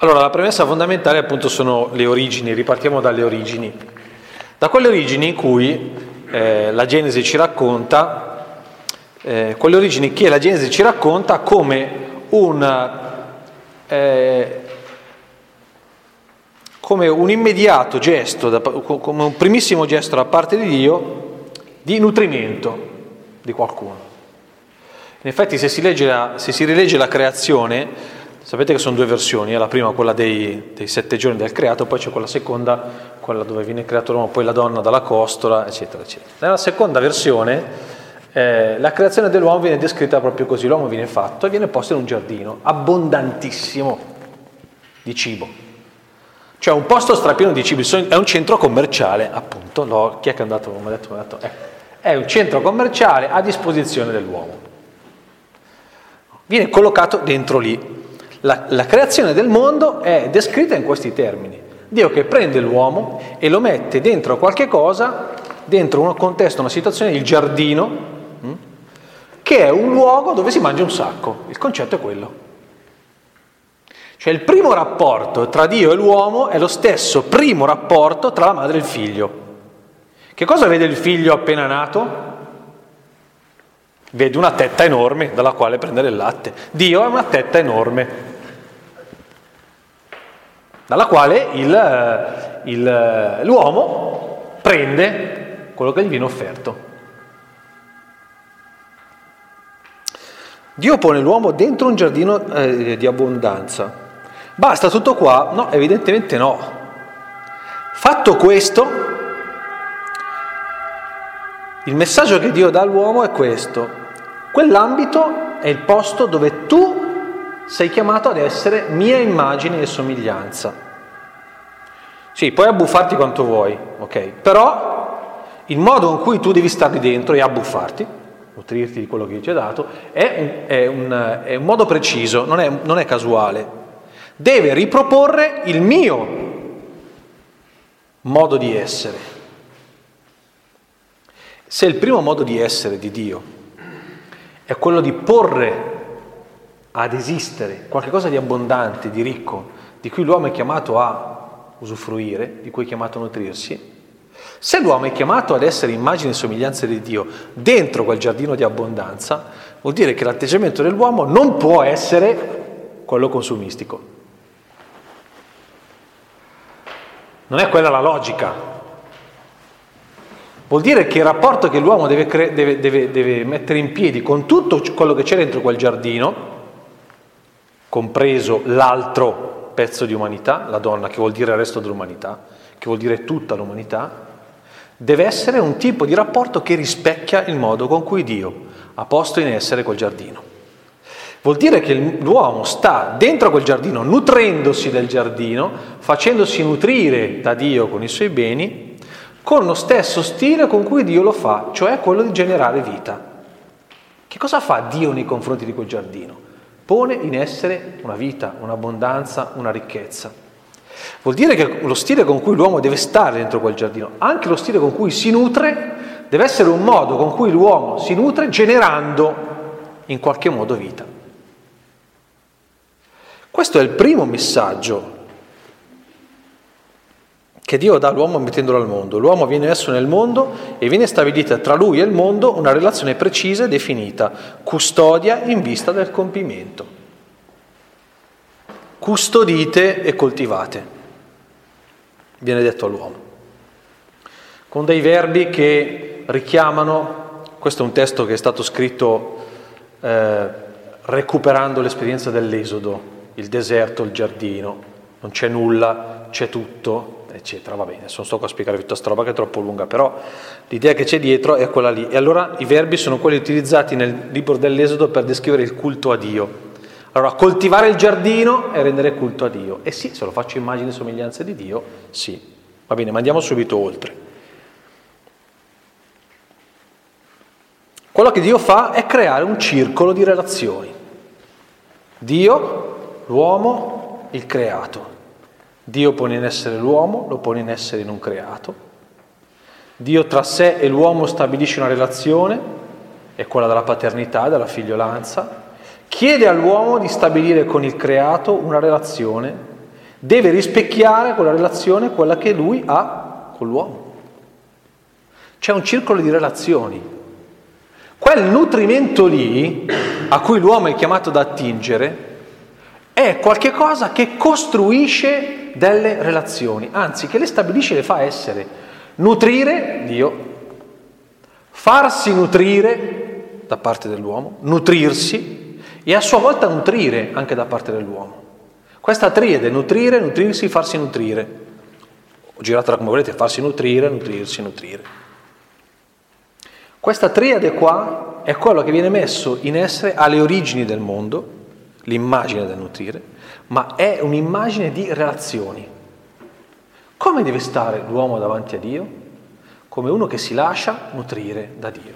Allora, la premessa fondamentale appunto sono le origini, ripartiamo dalle origini. Da quelle origini in cui eh, la Genesi ci racconta, eh, quelle origini che la Genesi ci racconta come un, eh, come un immediato gesto, da, come un primissimo gesto da parte di Dio di nutrimento di qualcuno. In effetti se si, la, se si rilegge la creazione, Sapete che sono due versioni, eh? la prima quella dei, dei, sette giorni del creato, poi c'è quella seconda, quella dove viene creato l'uomo, poi la donna dalla costola, eccetera, eccetera. Nella seconda versione eh, la creazione dell'uomo viene descritta proprio così, l'uomo viene fatto e viene posto in un giardino abbondantissimo di cibo. Cioè un posto strapieno di cibo, è un centro commerciale, appunto, no, chi è che è andato, come ha detto, ha detto eh, è un centro commerciale a disposizione dell'uomo. Viene collocato dentro lì, la, la creazione del mondo è descritta in questi termini. Dio che prende l'uomo e lo mette dentro qualche cosa, dentro un contesto, una situazione, il giardino, hm, che è un luogo dove si mangia un sacco. Il concetto è quello. Cioè il primo rapporto tra Dio e l'uomo è lo stesso primo rapporto tra la madre e il figlio. Che cosa vede il figlio appena nato? Vede una tetta enorme dalla quale prendere il latte. Dio ha una tetta enorme dalla quale il, eh, il, eh, l'uomo prende quello che gli viene offerto. Dio pone l'uomo dentro un giardino eh, di abbondanza. Basta tutto qua? No, evidentemente no. Fatto questo, il messaggio che Dio dà all'uomo è questo. Quell'ambito è il posto dove tu sei chiamato ad essere mia immagine e somiglianza. Sì, puoi abbuffarti quanto vuoi, ok? Però il modo in cui tu devi stare dentro e abbuffarti, nutrirti di quello che ti è dato, è un, è un, è un modo preciso, non è, non è casuale. Deve riproporre il mio modo di essere. Se il primo modo di essere di Dio è quello di porre ad esistere, qualcosa di abbondante, di ricco, di cui l'uomo è chiamato a usufruire, di cui è chiamato a nutrirsi, se l'uomo è chiamato ad essere immagine e somiglianza di Dio dentro quel giardino di abbondanza, vuol dire che l'atteggiamento dell'uomo non può essere quello consumistico. Non è quella la logica. Vuol dire che il rapporto che l'uomo deve, cre- deve, deve, deve mettere in piedi con tutto quello che c'è dentro quel giardino, compreso l'altro pezzo di umanità, la donna, che vuol dire il resto dell'umanità, che vuol dire tutta l'umanità, deve essere un tipo di rapporto che rispecchia il modo con cui Dio ha posto in essere quel giardino. Vuol dire che l'uomo sta dentro quel giardino, nutrendosi del giardino, facendosi nutrire da Dio con i suoi beni, con lo stesso stile con cui Dio lo fa, cioè quello di generare vita. Che cosa fa Dio nei confronti di quel giardino? Pone in essere una vita, un'abbondanza, una ricchezza. Vuol dire che lo stile con cui l'uomo deve stare dentro quel giardino, anche lo stile con cui si nutre, deve essere un modo con cui l'uomo si nutre generando in qualche modo vita. Questo è il primo messaggio che Dio dà all'uomo mettendolo al mondo. L'uomo viene messo nel mondo e viene stabilita tra lui e il mondo una relazione precisa e definita, custodia in vista del compimento. Custodite e coltivate, viene detto all'uomo. Con dei verbi che richiamano, questo è un testo che è stato scritto eh, recuperando l'esperienza dell'esodo, il deserto, il giardino, non c'è nulla, c'è tutto, eccetera. Va bene, non sto qua a spiegare tutta questa roba che è troppo lunga, però l'idea che c'è dietro è quella lì. E allora i verbi sono quelli utilizzati nel libro dell'Esodo per descrivere il culto a Dio. Allora, coltivare il giardino è rendere culto a Dio. E sì, se lo faccio immagine e somiglianza di Dio, sì. Va bene, ma andiamo subito oltre. Quello che Dio fa è creare un circolo di relazioni. Dio, l'uomo, il creato. Dio pone in essere l'uomo, lo pone in essere in un creato. Dio tra sé e l'uomo stabilisce una relazione, è quella della paternità, della figliolanza. Chiede all'uomo di stabilire con il creato una relazione deve rispecchiare quella relazione, quella che lui ha con l'uomo. C'è un circolo di relazioni. Quel nutrimento lì, a cui l'uomo è chiamato ad attingere, è qualcosa che costruisce delle relazioni, anzi che le stabilisce e le fa essere. Nutrire Dio, farsi nutrire da parte dell'uomo, nutrirsi e a sua volta nutrire anche da parte dell'uomo. Questa triade, nutrire, nutrirsi, farsi nutrire. Giratela come volete, farsi nutrire, nutrirsi, nutrire. Questa triade qua è quello che viene messo in essere alle origini del mondo, l'immagine del nutrire, ma è un'immagine di relazioni. Come deve stare l'uomo davanti a Dio? Come uno che si lascia nutrire da Dio,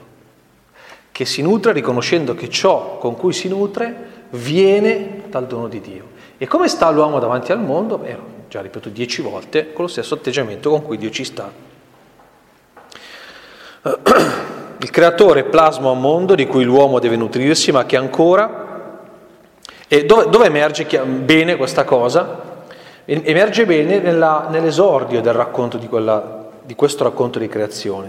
che si nutre riconoscendo che ciò con cui si nutre viene dal dono di Dio. E come sta l'uomo davanti al mondo? Beh, già ripeto dieci volte, con lo stesso atteggiamento con cui Dio ci sta. Il creatore plasma un mondo di cui l'uomo deve nutrirsi, ma che ancora... E dove, dove emerge bene questa cosa? Emerge bene nella, nell'esordio del racconto di, quella, di, questo racconto di creazione,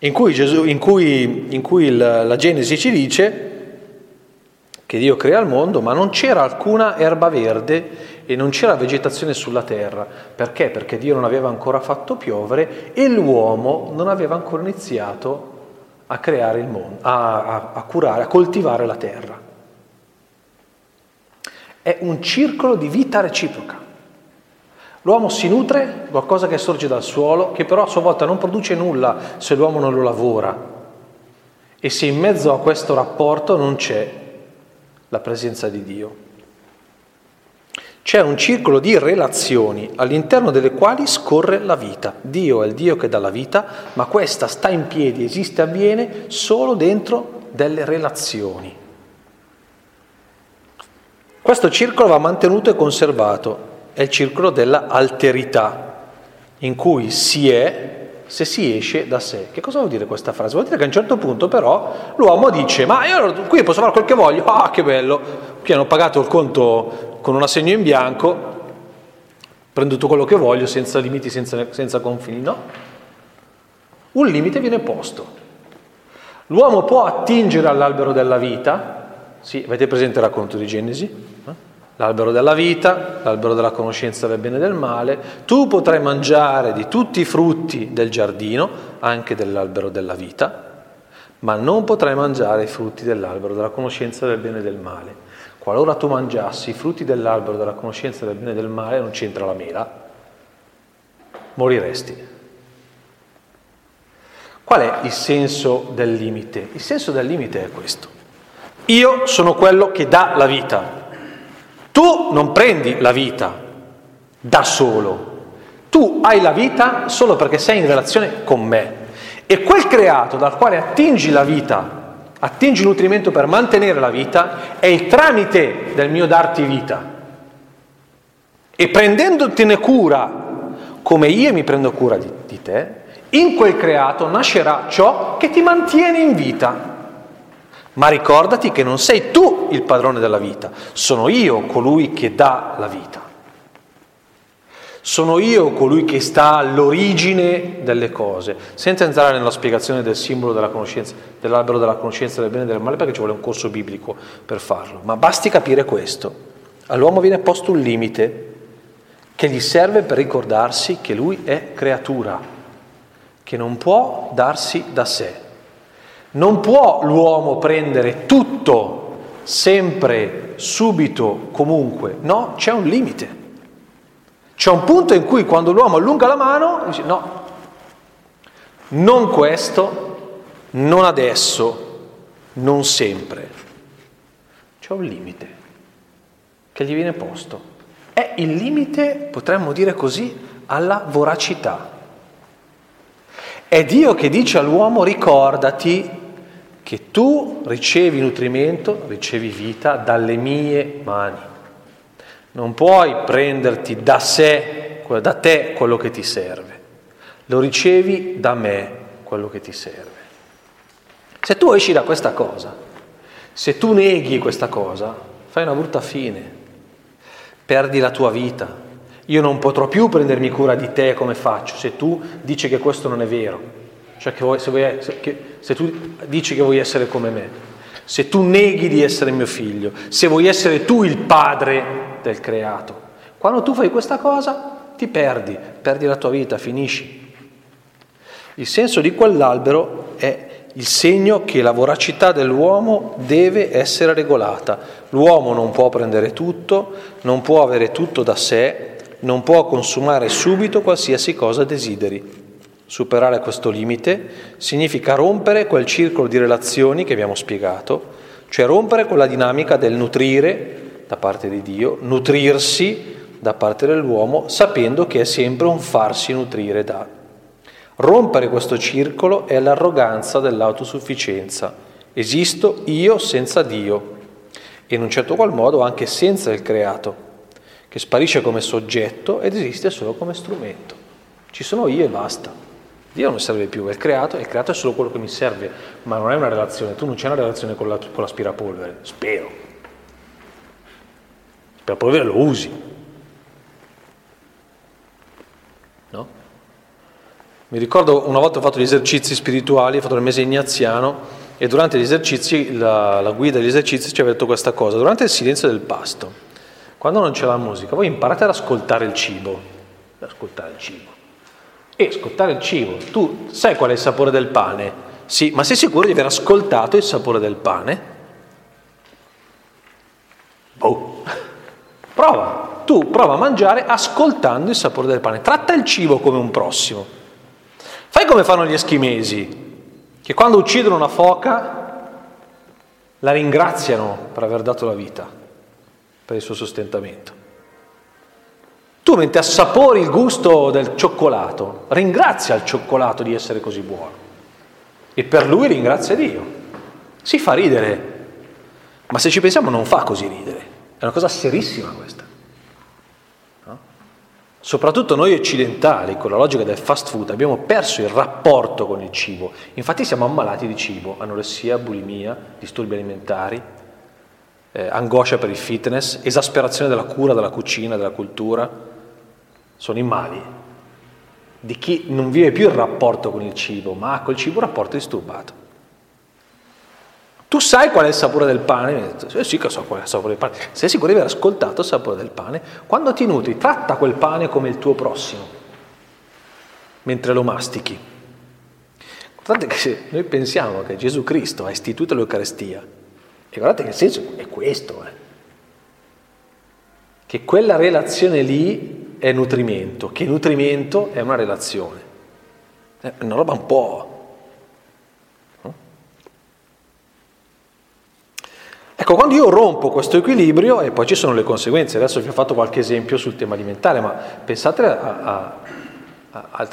in cui, Gesù, in cui, in cui il, la Genesi ci dice che Dio crea il mondo, ma non c'era alcuna erba verde e non c'era vegetazione sulla terra. Perché? Perché Dio non aveva ancora fatto piovere e l'uomo non aveva ancora iniziato a creare il mondo, a, a, a curare, a coltivare la terra è un circolo di vita reciproca. L'uomo si nutre di qualcosa che sorge dal suolo, che però a sua volta non produce nulla se l'uomo non lo lavora. E se in mezzo a questo rapporto non c'è la presenza di Dio. C'è un circolo di relazioni all'interno delle quali scorre la vita. Dio è il Dio che dà la vita, ma questa sta in piedi, esiste, avviene solo dentro delle relazioni. Questo circolo va mantenuto e conservato, è il circolo della alterità, in cui si è se si esce da sé. Che cosa vuol dire questa frase? Vuol dire che a un certo punto però l'uomo dice ma io qui posso fare quel che voglio, ah che bello, qui hanno pagato il conto con un assegno in bianco, prendo tutto quello che voglio senza limiti, senza, senza confini, no? Un limite viene posto. L'uomo può attingere all'albero della vita, sì, avete presente il racconto di Genesi? l'albero della vita, l'albero della conoscenza del bene e del male, tu potrai mangiare di tutti i frutti del giardino, anche dell'albero della vita, ma non potrai mangiare i frutti dell'albero della conoscenza del bene e del male. Qualora tu mangiassi i frutti dell'albero della conoscenza del bene e del male, non c'entra la mela, moriresti. Qual è il senso del limite? Il senso del limite è questo. Io sono quello che dà la vita, tu non prendi la vita da solo, tu hai la vita solo perché sei in relazione con me. E quel creato dal quale attingi la vita, attingi il nutrimento per mantenere la vita, è il tramite del mio darti vita. E prendendotene cura, come io mi prendo cura di, di te, in quel creato nascerà ciò che ti mantiene in vita. Ma ricordati che non sei tu il padrone della vita, sono io colui che dà la vita. Sono io colui che sta all'origine delle cose, senza entrare nella spiegazione del simbolo della conoscenza, dell'albero della conoscenza del bene e del male, perché ci vuole un corso biblico per farlo. Ma basti capire questo. All'uomo viene posto un limite che gli serve per ricordarsi che lui è creatura, che non può darsi da sé non può l'uomo prendere tutto, sempre, subito, comunque. No, c'è un limite. C'è un punto in cui quando l'uomo allunga la mano dice no, non questo, non adesso, non sempre. C'è un limite che gli viene posto. È il limite, potremmo dire così, alla voracità. È Dio che dice all'uomo ricordati che tu ricevi nutrimento, ricevi vita dalle mie mani. Non puoi prenderti da sé, da te quello che ti serve. Lo ricevi da me quello che ti serve. Se tu esci da questa cosa, se tu neghi questa cosa, fai una brutta fine. perdi la tua vita. Io non potrò più prendermi cura di te come faccio se tu dici che questo non è vero. Cioè che vuoi, se, vuoi, se, che, se tu dici che vuoi essere come me, se tu neghi di essere mio figlio, se vuoi essere tu il padre del creato. Quando tu fai questa cosa ti perdi, perdi la tua vita, finisci. Il senso di quell'albero è il segno che la voracità dell'uomo deve essere regolata. L'uomo non può prendere tutto, non può avere tutto da sé, non può consumare subito qualsiasi cosa desideri. Superare questo limite significa rompere quel circolo di relazioni che abbiamo spiegato, cioè rompere quella dinamica del nutrire da parte di Dio, nutrirsi da parte dell'uomo, sapendo che è sempre un farsi nutrire da. Rompere questo circolo è l'arroganza dell'autosufficienza. Esisto io senza Dio e in un certo qual modo anche senza il creato, che sparisce come soggetto ed esiste solo come strumento. Ci sono io e basta. Dio non serve più, è il creato e il creato è solo quello che mi serve, ma non è una relazione, tu non c'è una relazione con, la, con l'aspirapolvere, spero. L'aspirapolvere lo usi. No? Mi ricordo una volta ho fatto gli esercizi spirituali, ho fatto il mese ignaziano e durante gli esercizi, la, la guida degli esercizi ci aveva detto questa cosa, durante il silenzio del pasto, quando non c'è la musica, voi imparate ad ascoltare il cibo, ascoltare il cibo e scottare il cibo. Tu sai qual è il sapore del pane? Sì, ma sei sicuro di aver ascoltato il sapore del pane? Boh. Prova, tu prova a mangiare ascoltando il sapore del pane. Tratta il cibo come un prossimo. Fai come fanno gli eschimesi, che quando uccidono una foca la ringraziano per aver dato la vita, per il suo sostentamento. Tu mentre assapori il gusto del cioccolato, ringrazia il cioccolato di essere così buono. E per lui ringrazia Dio. Si fa ridere, ma se ci pensiamo non fa così ridere. È una cosa serissima questa. No? Soprattutto noi occidentali, con la logica del fast food, abbiamo perso il rapporto con il cibo. Infatti siamo ammalati di cibo, anoressia, bulimia, disturbi alimentari, eh, angoscia per il fitness, esasperazione della cura, della cucina, della cultura sono i mali di chi non vive più il rapporto con il cibo, ma ha col cibo un rapporto disturbato. Tu sai qual è il sapore del pane? Eh sì che so qual è il sapore del pane. Sei sicuro di aver ascoltato il sapore del pane? Quando ti nutri, tratta quel pane come il tuo prossimo, mentre lo mastichi. Guardate che se noi pensiamo che Gesù Cristo ha istituito l'Eucarestia, e guardate che il senso è questo, eh, che quella relazione lì è nutrimento, che nutrimento è una relazione. È una roba un po'... Ecco, quando io rompo questo equilibrio, e poi ci sono le conseguenze, adesso vi ho fatto qualche esempio sul tema alimentare, ma pensate a, a, a, a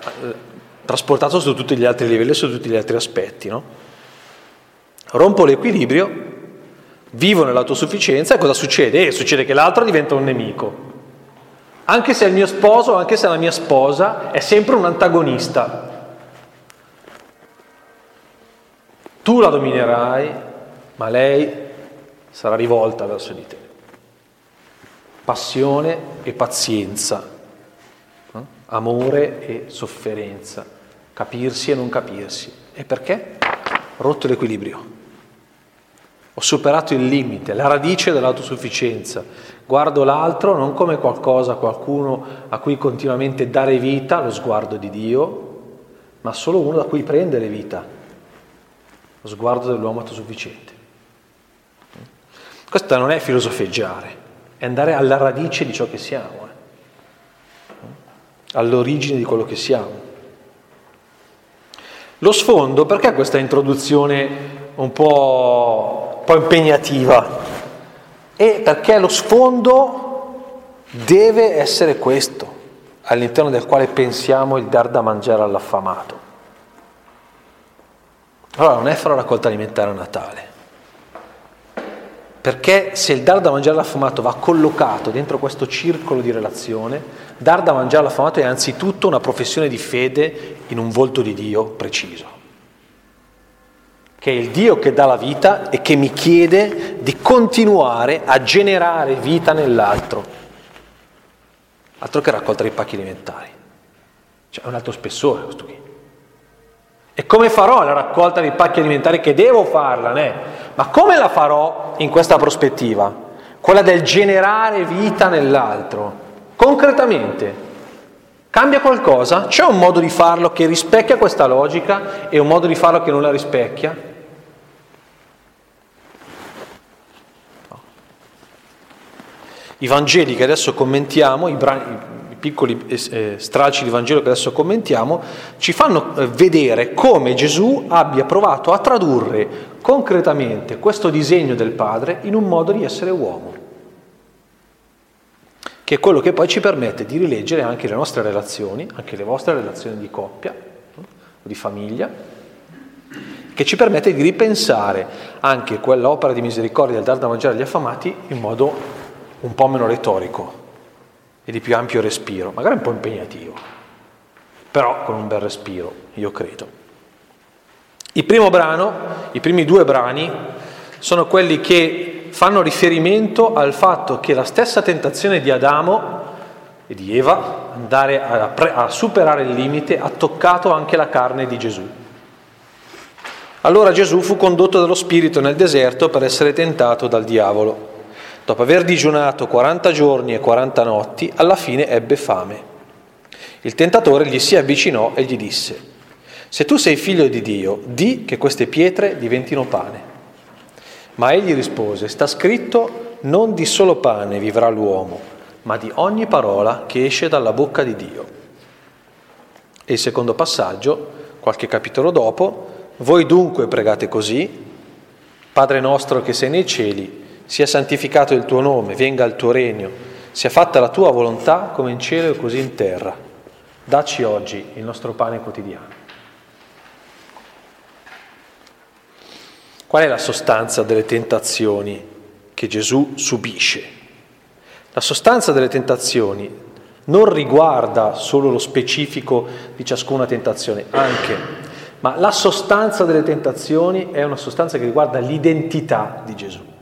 trasportato su tutti gli altri livelli, su tutti gli altri aspetti. No? Rompo l'equilibrio, vivo nell'autosufficienza e cosa succede? Eh, succede che l'altro diventa un nemico. Anche se il mio sposo, anche se la mia sposa è sempre un antagonista. Tu la dominerai, ma lei sarà rivolta verso di te. Passione e pazienza, amore e sofferenza, capirsi e non capirsi. E perché? Rotto l'equilibrio. Ho superato il limite, la radice dell'autosufficienza. Guardo l'altro non come qualcosa, qualcuno a cui continuamente dare vita, lo sguardo di Dio, ma solo uno da cui prendere vita, lo sguardo dell'uomo autosufficiente. Questa non è filosofeggiare, è andare alla radice di ciò che siamo, eh. all'origine di quello che siamo. Lo sfondo, perché questa introduzione un po', un po impegnativa? E perché lo sfondo deve essere questo, all'interno del quale pensiamo il dar da mangiare all'affamato. Allora non è fare la raccolta alimentare a Natale, perché se il dar da mangiare all'affamato va collocato dentro questo circolo di relazione, dar da mangiare all'affamato è anzitutto una professione di fede in un volto di Dio preciso che è il Dio che dà la vita e che mi chiede di continuare a generare vita nell'altro. Altro che raccolta dei pacchi alimentari. Cioè, è un altro spessore questo qui. E come farò la raccolta dei pacchi alimentari che devo farla, né? Ma come la farò in questa prospettiva? Quella del generare vita nell'altro. Concretamente, cambia qualcosa? C'è un modo di farlo che rispecchia questa logica e un modo di farlo che non la rispecchia? I Vangeli che adesso commentiamo, i, brani, i piccoli eh, stralci di Vangelo che adesso commentiamo, ci fanno eh, vedere come Gesù abbia provato a tradurre concretamente questo disegno del Padre in un modo di essere uomo, che è quello che poi ci permette di rileggere anche le nostre relazioni, anche le vostre relazioni di coppia o di famiglia, che ci permette di ripensare anche quell'opera di misericordia del dar da mangiare agli affamati in modo un po' meno retorico e di più ampio respiro, magari un po' impegnativo, però con un bel respiro, io credo. Il primo brano, i primi due brani, sono quelli che fanno riferimento al fatto che la stessa tentazione di Adamo e di Eva, andare a, a superare il limite, ha toccato anche la carne di Gesù. Allora Gesù fu condotto dallo Spirito nel deserto per essere tentato dal diavolo. Dopo aver digiunato 40 giorni e 40 notti, alla fine ebbe fame. Il tentatore gli si avvicinò e gli disse, se tu sei figlio di Dio, di che queste pietre diventino pane. Ma egli rispose, sta scritto, non di solo pane vivrà l'uomo, ma di ogni parola che esce dalla bocca di Dio. E il secondo passaggio, qualche capitolo dopo, voi dunque pregate così, Padre nostro che sei nei cieli, sia santificato il tuo nome, venga il tuo regno, sia fatta la tua volontà come in cielo e così in terra. Dacci oggi il nostro pane quotidiano. Qual è la sostanza delle tentazioni che Gesù subisce? La sostanza delle tentazioni non riguarda solo lo specifico di ciascuna tentazione, anche, ma la sostanza delle tentazioni è una sostanza che riguarda l'identità di Gesù.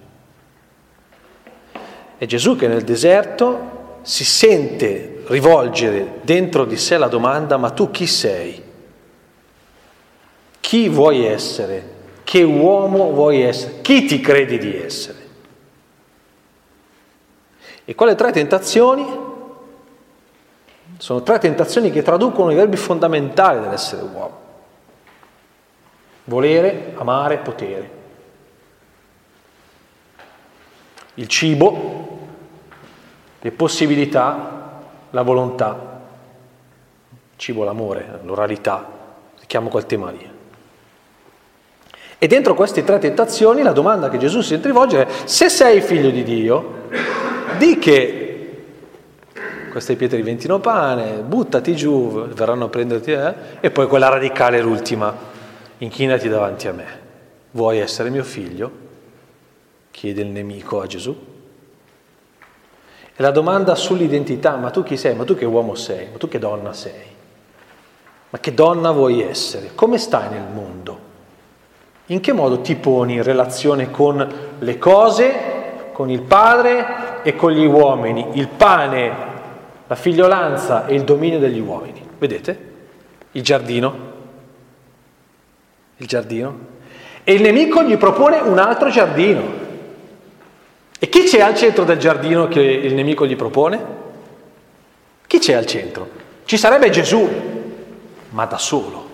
È Gesù che nel deserto si sente rivolgere dentro di sé la domanda ma tu chi sei? Chi vuoi essere? Che uomo vuoi essere? Chi ti credi di essere? E quelle tre tentazioni sono tre tentazioni che traducono i verbi fondamentali dell'essere uomo. Volere, amare, potere. Il cibo, le possibilità, la volontà, cibo, l'amore, l'oralità, chiamo quel tema lì. E dentro queste tre tentazioni la domanda che Gesù si rivolge è se sei figlio di Dio, di che queste pietre diventino pane, buttati giù, verranno a prenderti, eh? e poi quella radicale, l'ultima, inchinati davanti a me. Vuoi essere mio figlio? Chiede il nemico a Gesù. E la domanda sull'identità, ma tu chi sei? Ma tu che uomo sei? Ma tu che donna sei? Ma che donna vuoi essere? Come stai nel mondo? In che modo ti poni in relazione con le cose, con il padre e con gli uomini, il pane, la figliolanza e il dominio degli uomini? Vedete? Il giardino? Il giardino? E il nemico gli propone un altro giardino. E chi c'è al centro del giardino che il nemico gli propone? Chi c'è al centro? Ci sarebbe Gesù, ma da solo.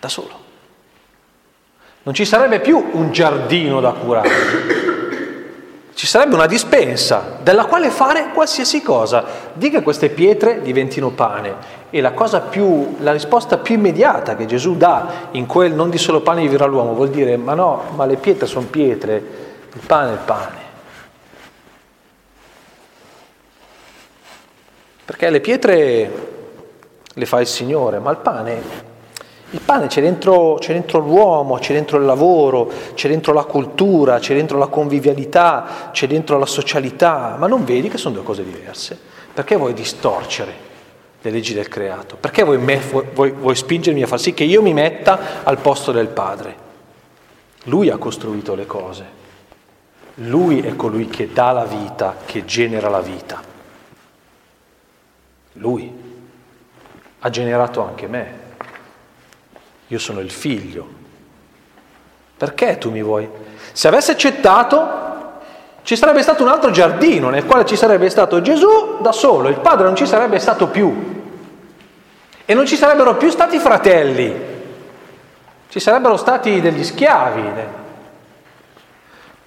Da solo. Non ci sarebbe più un giardino da curare. Ci sarebbe una dispensa della quale fare qualsiasi cosa. Di che queste pietre diventino pane. E la più, la risposta più immediata che Gesù dà in quel non di solo pane vivrà l'uomo vuol dire ma no, ma le pietre sono pietre, il pane è il pane. Perché le pietre le fa il Signore, ma il pane, il pane c'è dentro, c'è dentro l'uomo, c'è dentro il lavoro, c'è dentro la cultura, c'è dentro la convivialità, c'è dentro la socialità, ma non vedi che sono due cose diverse? Perché vuoi distorcere le leggi del creato? Perché vuoi, me, vuoi, vuoi spingermi a far sì che io mi metta al posto del Padre? Lui ha costruito le cose. Lui è colui che dà la vita, che genera la vita. Lui ha generato anche me. Io sono il figlio. Perché tu mi vuoi? Se avesse accettato, ci sarebbe stato un altro giardino nel quale ci sarebbe stato Gesù da solo, il padre non ci sarebbe stato più. E non ci sarebbero più stati fratelli, ci sarebbero stati degli schiavi.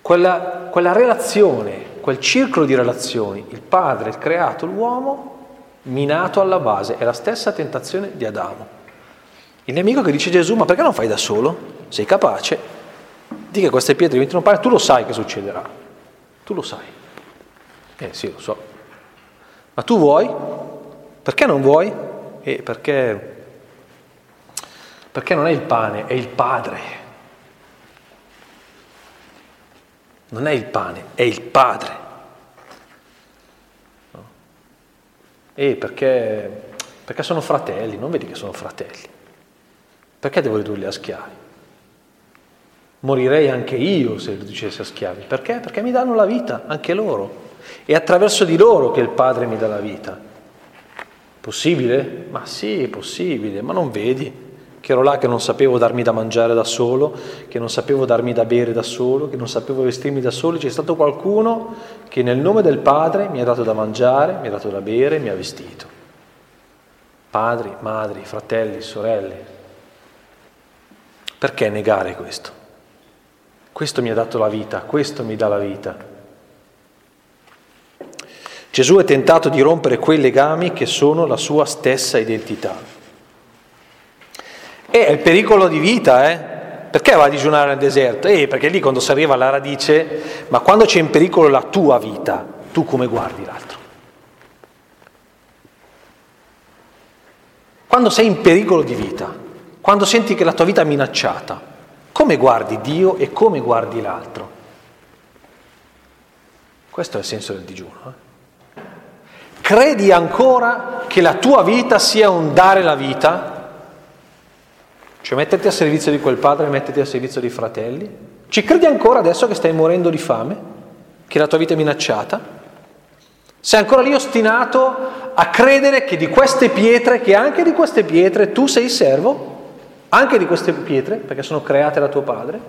Quella, quella relazione, quel circolo di relazioni, il padre, il creato, l'uomo, minato alla base, è la stessa tentazione di Adamo. Il nemico che dice Gesù, ma perché non fai da solo? Sei capace? Di che queste pietre diventino pane, tu lo sai che succederà. Tu lo sai. Eh sì, lo so. Ma tu vuoi? Perché non vuoi? E perché, perché non è il pane, è il Padre. Non è il pane, è il Padre. No? E perché, perché sono fratelli, non vedi che sono fratelli. Perché devo ridurli a schiavi? Morirei anche io se li riducessi a schiavi. Perché? Perché mi danno la vita, anche loro. È attraverso di loro che il Padre mi dà la vita. Possibile? Ma sì, possibile, ma non vedi che ero là che non sapevo darmi da mangiare da solo, che non sapevo darmi da bere da solo, che non sapevo vestirmi da solo, c'è stato qualcuno che nel nome del Padre mi ha dato da mangiare, mi ha dato da bere, mi ha vestito. Padri, madri, fratelli, sorelle. Perché negare questo? Questo mi ha dato la vita, questo mi dà la vita. Gesù è tentato di rompere quei legami che sono la sua stessa identità. E è il pericolo di vita, eh? Perché va a digiunare nel deserto? Eh, perché lì quando si arriva alla radice, ma quando c'è in pericolo la tua vita, tu come guardi l'altro? Quando sei in pericolo di vita, quando senti che la tua vita è minacciata, come guardi Dio e come guardi l'altro? Questo è il senso del digiuno. Eh? Credi ancora che la tua vita sia un dare la vita? Cioè metterti a servizio di quel padre metterti a servizio dei fratelli? Ci credi ancora adesso che stai morendo di fame? Che la tua vita è minacciata? Sei ancora lì ostinato a credere che di queste pietre, che anche di queste pietre tu sei servo? Anche di queste pietre, perché sono create da tuo padre?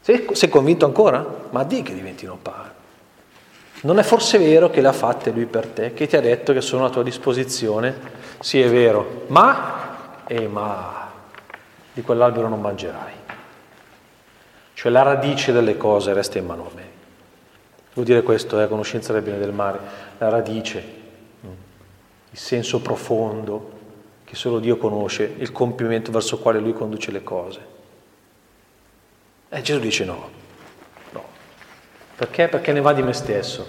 Sei, sei convinto ancora? Ma di che diventino padre. Non è forse vero che le ha fatte lui per te, che ti ha detto che sono a tua disposizione? Sì, è vero, ma, eh, ma di quell'albero non mangerai. Cioè la radice delle cose resta in mano a me. Vuol dire questo, eh, conoscenza del bene del male, la radice, mm, il senso profondo che solo Dio conosce, il compimento verso il quale Lui conduce le cose. E Gesù dice no, perché? Perché ne va di me stesso.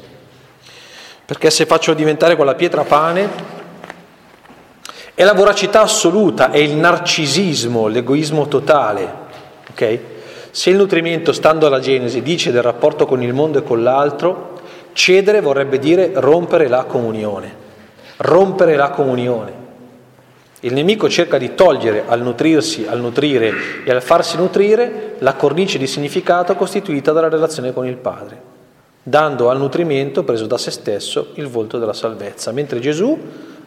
Perché se faccio diventare quella pietra pane, è la voracità assoluta, è il narcisismo, l'egoismo totale. Okay? Se il nutrimento, stando alla Genesi, dice del rapporto con il mondo e con l'altro, cedere vorrebbe dire rompere la comunione. Rompere la comunione. Il nemico cerca di togliere al nutrirsi, al nutrire e al farsi nutrire la cornice di significato costituita dalla relazione con il Padre, dando al nutrimento preso da se stesso il volto della salvezza, mentre Gesù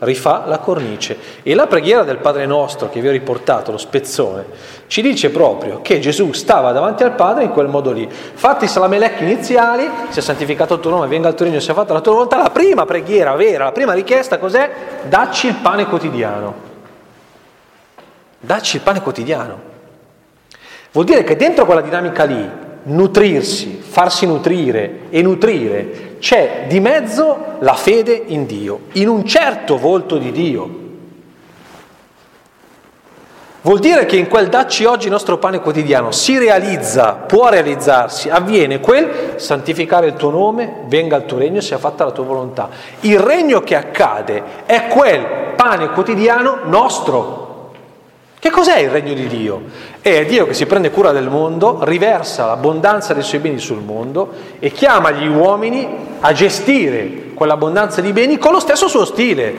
rifà la cornice. E la preghiera del Padre nostro, che vi ho riportato, lo spezzone, ci dice proprio che Gesù stava davanti al Padre in quel modo lì. Fatti i salamelecchi iniziali, sia santificato il tuo nome, venga il tuo regno, sia fatta la tua volontà, la prima preghiera vera, la prima richiesta cos'è? Dacci il pane quotidiano. Dacci il pane quotidiano. Vuol dire che dentro quella dinamica lì, nutrirsi, farsi nutrire e nutrire, c'è di mezzo la fede in Dio, in un certo volto di Dio. Vuol dire che in quel dacci oggi il nostro pane quotidiano si realizza, può realizzarsi, avviene quel santificare il tuo nome, venga il tuo regno, sia fatta la tua volontà. Il regno che accade è quel pane quotidiano nostro, che cos'è il regno di Dio? È Dio che si prende cura del mondo, riversa l'abbondanza dei suoi beni sul mondo e chiama gli uomini a gestire quell'abbondanza di beni con lo stesso suo stile,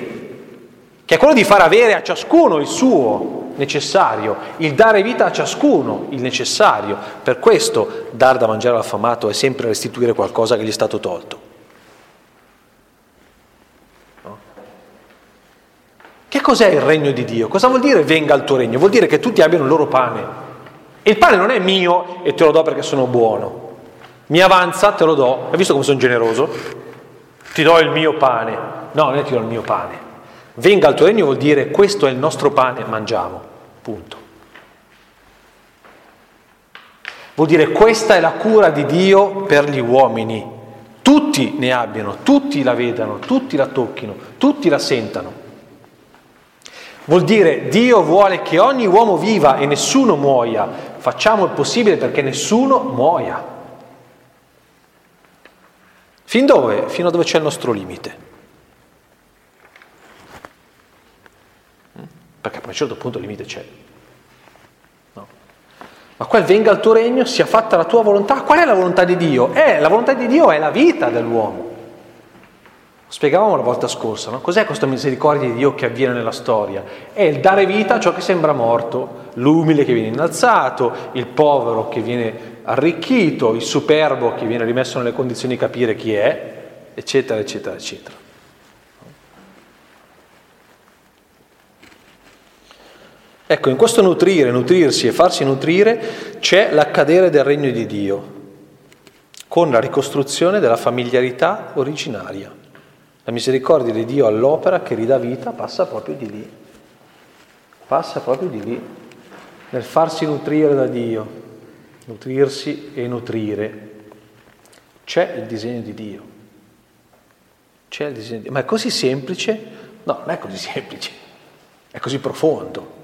che è quello di far avere a ciascuno il suo necessario, il dare vita a ciascuno il necessario. Per questo dar da mangiare all'affamato è sempre restituire qualcosa che gli è stato tolto. Che cos'è il regno di Dio? Cosa vuol dire venga il tuo regno? Vuol dire che tutti abbiano il loro pane. E il pane non è mio e te lo do perché sono buono. Mi avanza, te lo do. Hai visto come sono generoso? Ti do il mio pane. No, non è ti do il mio pane. Venga il tuo regno vuol dire questo è il nostro pane, mangiamo. Punto. Vuol dire questa è la cura di Dio per gli uomini. Tutti ne abbiano, tutti la vedano, tutti la tocchino, tutti la sentano. Vuol dire Dio vuole che ogni uomo viva e nessuno muoia. Facciamo il possibile perché nessuno muoia. Fin dove? Fino a dove c'è il nostro limite. Perché a un certo punto il limite c'è. No. Ma quel venga il tuo regno, sia fatta la tua volontà. Qual è la volontà di Dio? Eh, la volontà di Dio è la vita dell'uomo. Spiegavamo la volta scorsa, no? cos'è questa misericordia di Dio che avviene nella storia? È il dare vita a ciò che sembra morto, l'umile che viene innalzato, il povero che viene arricchito, il superbo che viene rimesso nelle condizioni di capire chi è, eccetera, eccetera, eccetera. Ecco, in questo nutrire, nutrirsi e farsi nutrire c'è l'accadere del regno di Dio, con la ricostruzione della familiarità originaria. La misericordia di Dio all'opera che ridà vita passa proprio di lì, passa proprio di lì, nel farsi nutrire da Dio, nutrirsi e nutrire. C'è il disegno di Dio, c'è il disegno di Dio, ma è così semplice? No, non è così semplice, è così profondo.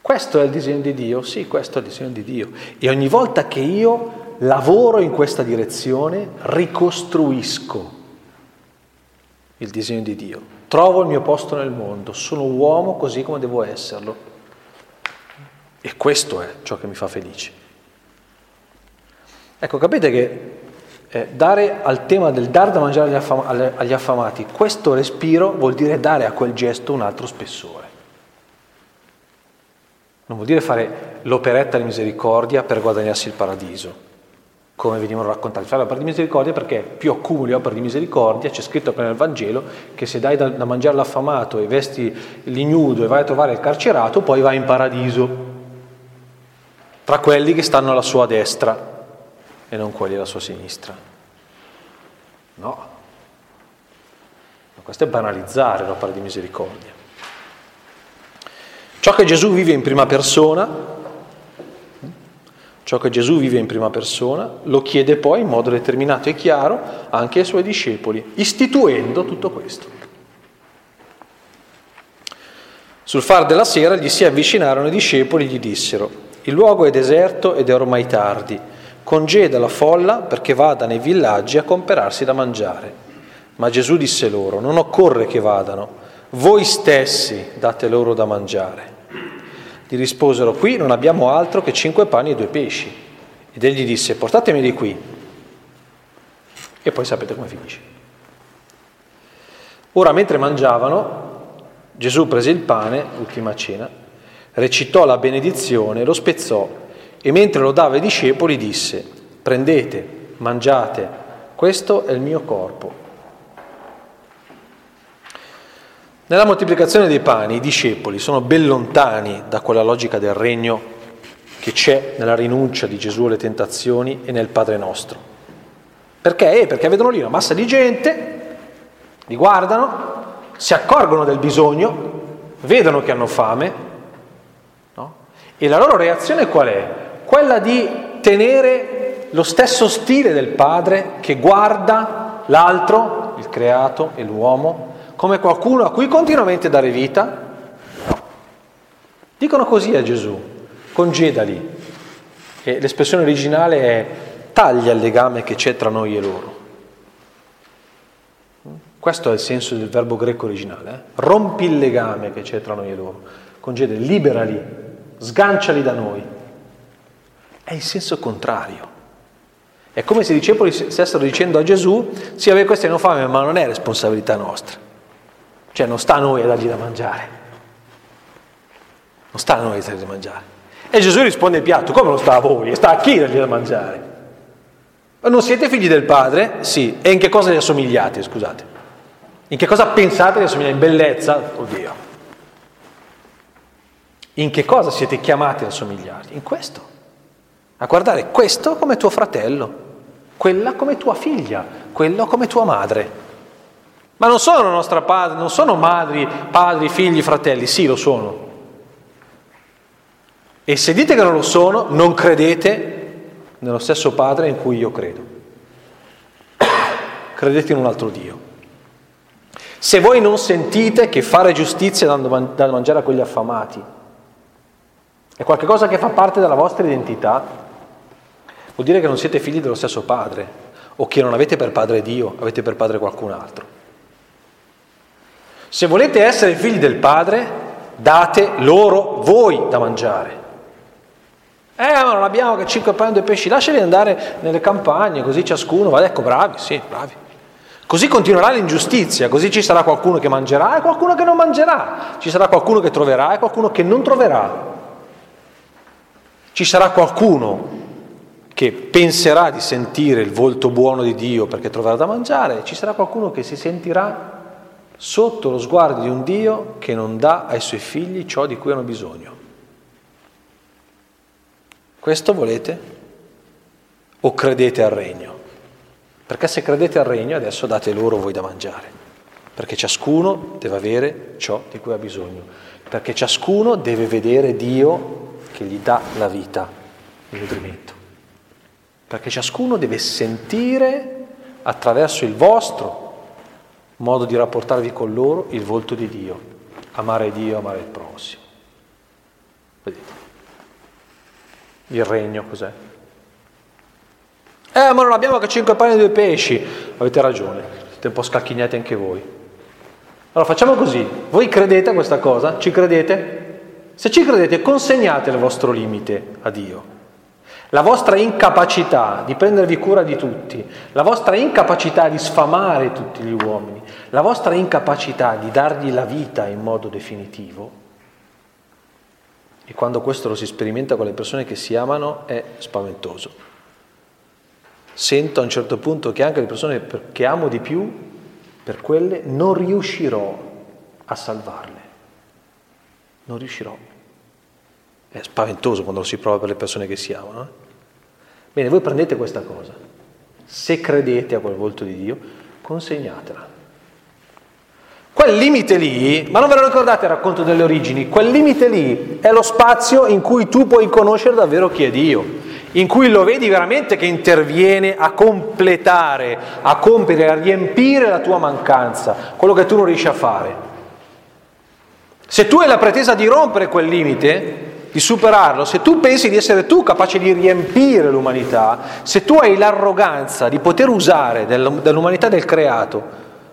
Questo è il disegno di Dio? Sì, questo è il disegno di Dio. E ogni volta che io lavoro in questa direzione, ricostruisco il disegno di Dio, trovo il mio posto nel mondo, sono uomo così come devo esserlo. E questo è ciò che mi fa felice. Ecco, capite che eh, dare al tema del dar da mangiare agli, affam- agli affamati, questo respiro vuol dire dare a quel gesto un altro spessore. Non vuol dire fare l'operetta di misericordia per guadagnarsi il paradiso come venivano raccontati. Fai l'opera di misericordia perché più accumuli opere di misericordia, c'è scritto nel Vangelo che se dai da, da mangiare l'affamato e vesti l'ignudo e vai a trovare il carcerato, poi vai in paradiso, tra quelli che stanno alla sua destra e non quelli alla sua sinistra. No. Ma questo è banalizzare l'opera di misericordia. Ciò che Gesù vive in prima persona Ciò che Gesù vive in prima persona lo chiede poi in modo determinato e chiaro anche ai suoi discepoli, istituendo tutto questo. Sul far della sera gli si avvicinarono i discepoli e gli dissero, il luogo è deserto ed è ormai tardi, congeda la folla perché vada nei villaggi a comperarsi da mangiare. Ma Gesù disse loro, non occorre che vadano, voi stessi date loro da mangiare. Gli risposero, qui non abbiamo altro che cinque pani e due pesci. Ed egli disse, portatemi di qui. E poi sapete come finisce. Ora, mentre mangiavano, Gesù prese il pane, l'ultima cena, recitò la benedizione, lo spezzò e mentre lo dava ai discepoli disse, prendete, mangiate, questo è il mio corpo Nella moltiplicazione dei pani i discepoli sono ben lontani da quella logica del regno che c'è nella rinuncia di Gesù alle tentazioni e nel Padre nostro. Perché? Eh, perché vedono lì una massa di gente, li guardano, si accorgono del bisogno, vedono che hanno fame, no? e la loro reazione qual è? Quella di tenere lo stesso stile del Padre che guarda l'altro, il creato e l'uomo, come qualcuno a cui continuamente dare vita? No. Dicono così a Gesù, congedali. E l'espressione originale è taglia il legame che c'è tra noi e loro. Questo è il senso del verbo greco originale. Eh? Rompi il legame che c'è tra noi e loro. Congedali, liberali, sganciali da noi. È il senso contrario. È come se i discepoli stessero dicendo a Gesù, sì, avere questi hanno fame, ma non è responsabilità nostra. Cioè non sta a noi a dargli da mangiare. Non sta a noi a dargli da mangiare. E Gesù risponde al piatto, come non sta a voi? Sta a chi dargli da mangiare? Non siete figli del Padre? Sì. E in che cosa gli assomigliate, scusate? In che cosa pensate di assomigliare? In bellezza? Oddio. In che cosa siete chiamati ad assomigliargli? In questo. A guardare questo come tuo fratello, quella come tua figlia, quello come tua madre. Ma non sono nostra padre, non sono madri, padri, figli, fratelli, sì lo sono. E se dite che non lo sono, non credete nello stesso Padre in cui io credo. Credete in un altro Dio. Se voi non sentite che fare giustizia dando da mangiare a quegli affamati è qualcosa che fa parte della vostra identità, vuol dire che non siete figli dello stesso padre o che non avete per padre Dio, avete per padre qualcun altro. Se volete essere figli del padre, date loro voi da mangiare. Eh, ma non abbiamo che cinque pani e pesci, lasciali andare nelle campagne, così ciascuno va, ecco, bravi, sì, bravi. Così continuerà l'ingiustizia, così ci sarà qualcuno che mangerà e qualcuno che non mangerà, ci sarà qualcuno che troverà e qualcuno che non troverà. Ci sarà qualcuno che penserà di sentire il volto buono di Dio perché troverà da mangiare, ci sarà qualcuno che si sentirà sotto lo sguardo di un Dio che non dà ai suoi figli ciò di cui hanno bisogno. Questo volete? O credete al regno? Perché se credete al regno adesso date loro voi da mangiare, perché ciascuno deve avere ciò di cui ha bisogno, perché ciascuno deve vedere Dio che gli dà la vita, il nutrimento, perché ciascuno deve sentire attraverso il vostro modo di rapportarvi con loro il volto di Dio, amare Dio, amare il prossimo. Vedete? Il regno cos'è? Eh, ma non abbiamo che cinque pani e due pesci. Avete ragione, siete un po' scalchignati anche voi. Allora facciamo così, voi credete a questa cosa? Ci credete? Se ci credete, consegnate il vostro limite a Dio. La vostra incapacità di prendervi cura di tutti, la vostra incapacità di sfamare tutti gli uomini, la vostra incapacità di dargli la vita in modo definitivo, e quando questo lo si sperimenta con le persone che si amano è spaventoso sento a un certo punto che anche le persone che amo di più, per quelle non riuscirò a salvarle. Non riuscirò. È spaventoso quando lo si prova per le persone che si amano. Eh? Bene, voi prendete questa cosa. Se credete a quel volto di Dio, consegnatela. Quel limite lì, ma non ve lo ricordate il racconto delle origini, quel limite lì è lo spazio in cui tu puoi conoscere davvero chi è Dio in cui lo vedi veramente che interviene a completare, a compiere, a riempire la tua mancanza, quello che tu non riesci a fare. Se tu hai la pretesa di rompere quel limite, di superarlo, se tu pensi di essere tu capace di riempire l'umanità, se tu hai l'arroganza di poter usare dell'umanità del creato,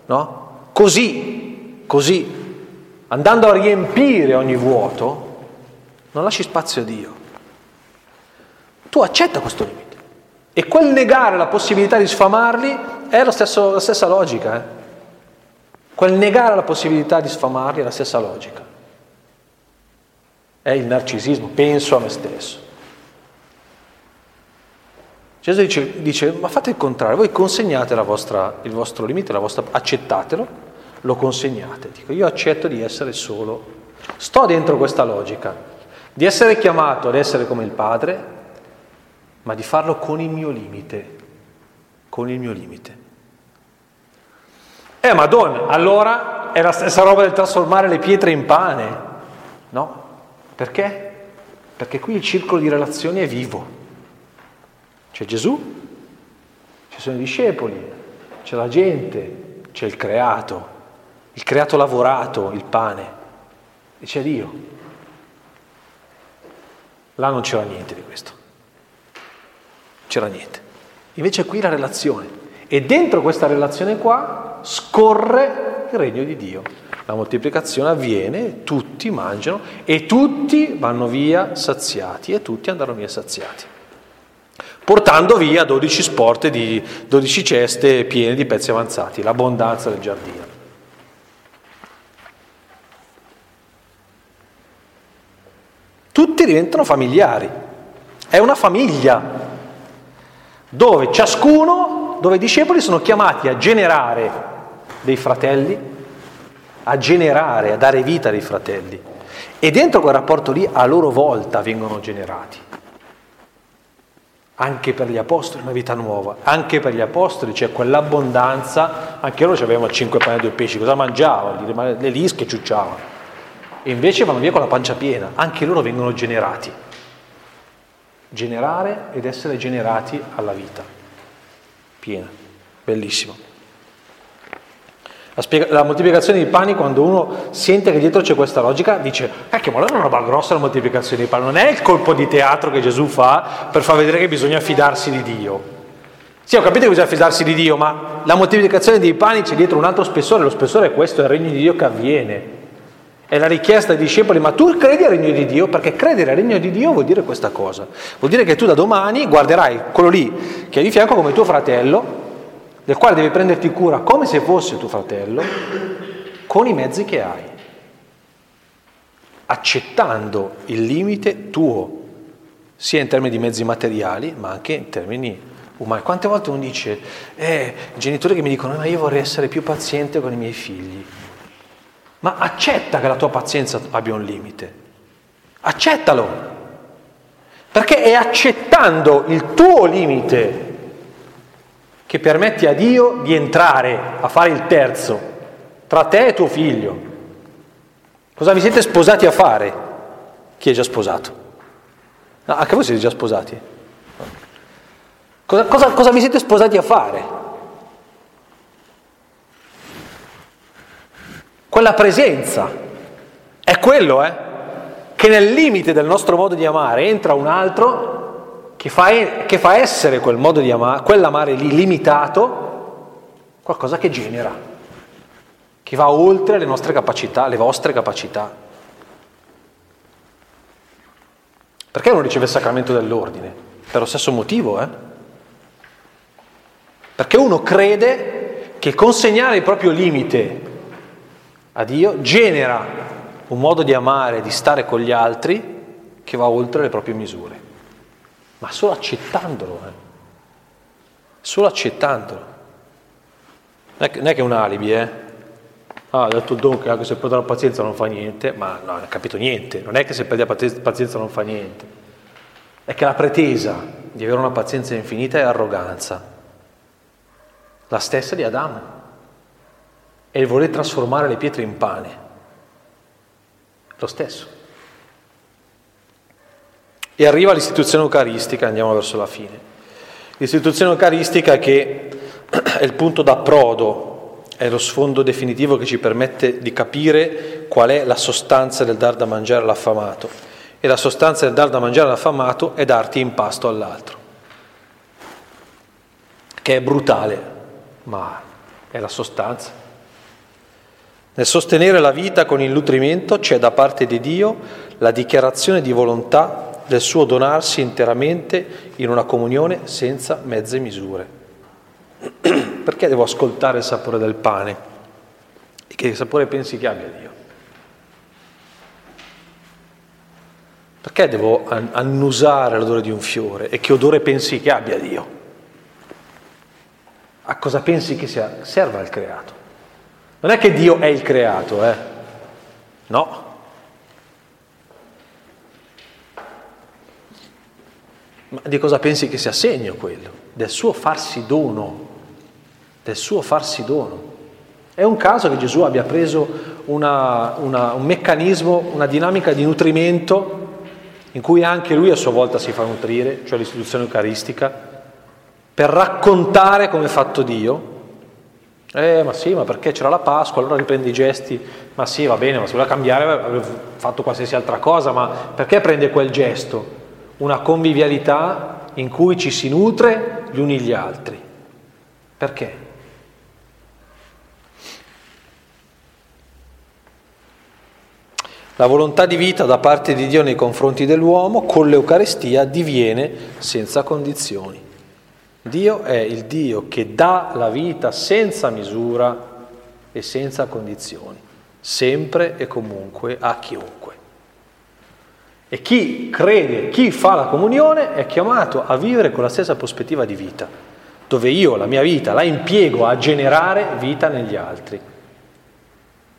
no? così, così, andando a riempire ogni vuoto, non lasci spazio a Dio. Tu accetta questo limite. E quel negare la possibilità di sfamarli è stesso, la stessa logica. Eh? Quel negare la possibilità di sfamarli è la stessa logica. È il narcisismo, penso a me stesso. Gesù dice, dice ma fate il contrario, voi consegnate vostra, il vostro limite, vostra, accettatelo, lo consegnate. Dico, io accetto di essere solo, sto dentro questa logica, di essere chiamato ad essere come il Padre, ma di farlo con il mio limite, con il mio limite. Eh, Madonna, allora è la stessa roba del trasformare le pietre in pane, no? Perché? Perché qui il circolo di relazioni è vivo. C'è Gesù, ci sono i discepoli, c'è la gente, c'è il creato, il creato lavorato, il pane, e c'è Dio. Là non c'era niente di questo c'era niente. Invece qui la relazione. E dentro questa relazione qua scorre il regno di Dio. La moltiplicazione avviene, tutti mangiano e tutti vanno via saziati e tutti andranno via saziati. Portando via 12 sporte di 12 ceste piene di pezzi avanzati, l'abbondanza del giardino. Tutti diventano familiari. È una famiglia dove ciascuno, dove i discepoli sono chiamati a generare dei fratelli, a generare, a dare vita dei fratelli. E dentro quel rapporto lì a loro volta vengono generati. Anche per gli apostoli una vita nuova, anche per gli apostoli c'è quell'abbondanza, anche loro avevano cinque pani e due pesci, cosa mangiavano? Le lische ciucciavano. E invece vanno via con la pancia piena, anche loro vengono generati. Generare ed essere generati alla vita piena. Bellissimo. La, spiega- la, moltiplicazione dei pani, quando uno sente che dietro c'è questa logica, dice, cacchio, ma allora è una roba grossa la moltiplicazione dei pani, non è il colpo di teatro che Gesù fa per far vedere che bisogna fidarsi di Dio. Sì, ho capito che bisogna fidarsi di Dio, ma la moltiplicazione dei pani c'è dietro un altro spessore, lo spessore è questo, è il regno di Dio che avviene. È la richiesta ai discepoli, ma tu credi al regno di Dio? Perché credere al regno di Dio vuol dire questa cosa. Vuol dire che tu da domani guarderai quello lì che è di fianco come tuo fratello, del quale devi prenderti cura come se fosse tuo fratello, con i mezzi che hai, accettando il limite tuo, sia in termini di mezzi materiali, ma anche in termini umani. Quante volte uno dice, eh, genitori che mi dicono, ma io vorrei essere più paziente con i miei figli. Ma accetta che la tua pazienza abbia un limite. Accettalo. Perché è accettando il tuo limite che permetti a Dio di entrare a fare il terzo tra te e tuo figlio. Cosa vi siete sposati a fare? Chi è già sposato? No, anche voi siete già sposati. Cosa, cosa, cosa vi siete sposati a fare? Quella presenza. È quello, eh? Che nel limite del nostro modo di amare entra un altro che fa, che fa essere quel modo di amare, quell'amare lì limitato, qualcosa che genera, che va oltre le nostre capacità, le vostre capacità. Perché non riceve il sacramento dell'ordine? Per lo stesso motivo, eh? Perché uno crede che consegnare il proprio limite a Dio genera un modo di amare, di stare con gli altri che va oltre le proprie misure ma solo accettandolo, eh. solo accettandolo. Non è, che, non è che è un alibi, eh? Ah, ha detto Don che anche se perde la pazienza non fa niente, ma no, non ha capito niente, non è che se perde la pazienza non fa niente, è che la pretesa di avere una pazienza infinita è arroganza, la stessa di Adamo, è il voler trasformare le pietre in pane, lo stesso. E arriva l'istituzione eucaristica, andiamo verso la fine. L'istituzione eucaristica che è il punto d'approdo, è lo sfondo definitivo che ci permette di capire qual è la sostanza del dar da mangiare all'affamato. E la sostanza del dar da mangiare all'affamato è darti in pasto all'altro, che è brutale, ma è la sostanza. Nel sostenere la vita con il nutrimento c'è da parte di Dio la dichiarazione di volontà del suo donarsi interamente in una comunione senza mezze misure. Perché devo ascoltare il sapore del pane? E che sapore pensi che abbia Dio? Perché devo annusare l'odore di un fiore? E che odore pensi che abbia Dio? A cosa pensi che sia, serva il creato? Non è che Dio è il creato, eh? No, Ma di cosa pensi che sia segno quello? Del suo farsi dono, del suo farsi dono. È un caso che Gesù abbia preso una, una, un meccanismo, una dinamica di nutrimento in cui anche lui a sua volta si fa nutrire, cioè l'istituzione eucaristica, per raccontare come è fatto Dio. Eh, ma sì, ma perché c'era la Pasqua, allora riprende i gesti, ma sì, va bene, ma se voleva cambiare avrebbe fatto qualsiasi altra cosa, ma perché prende quel gesto? Una convivialità in cui ci si nutre gli uni gli altri. Perché? La volontà di vita da parte di Dio nei confronti dell'uomo con l'Eucarestia diviene senza condizioni. Dio è il Dio che dà la vita senza misura e senza condizioni, sempre e comunque a chiunque. E chi crede, chi fa la comunione è chiamato a vivere con la stessa prospettiva di vita. dove io la mia vita la impiego a generare vita negli altri.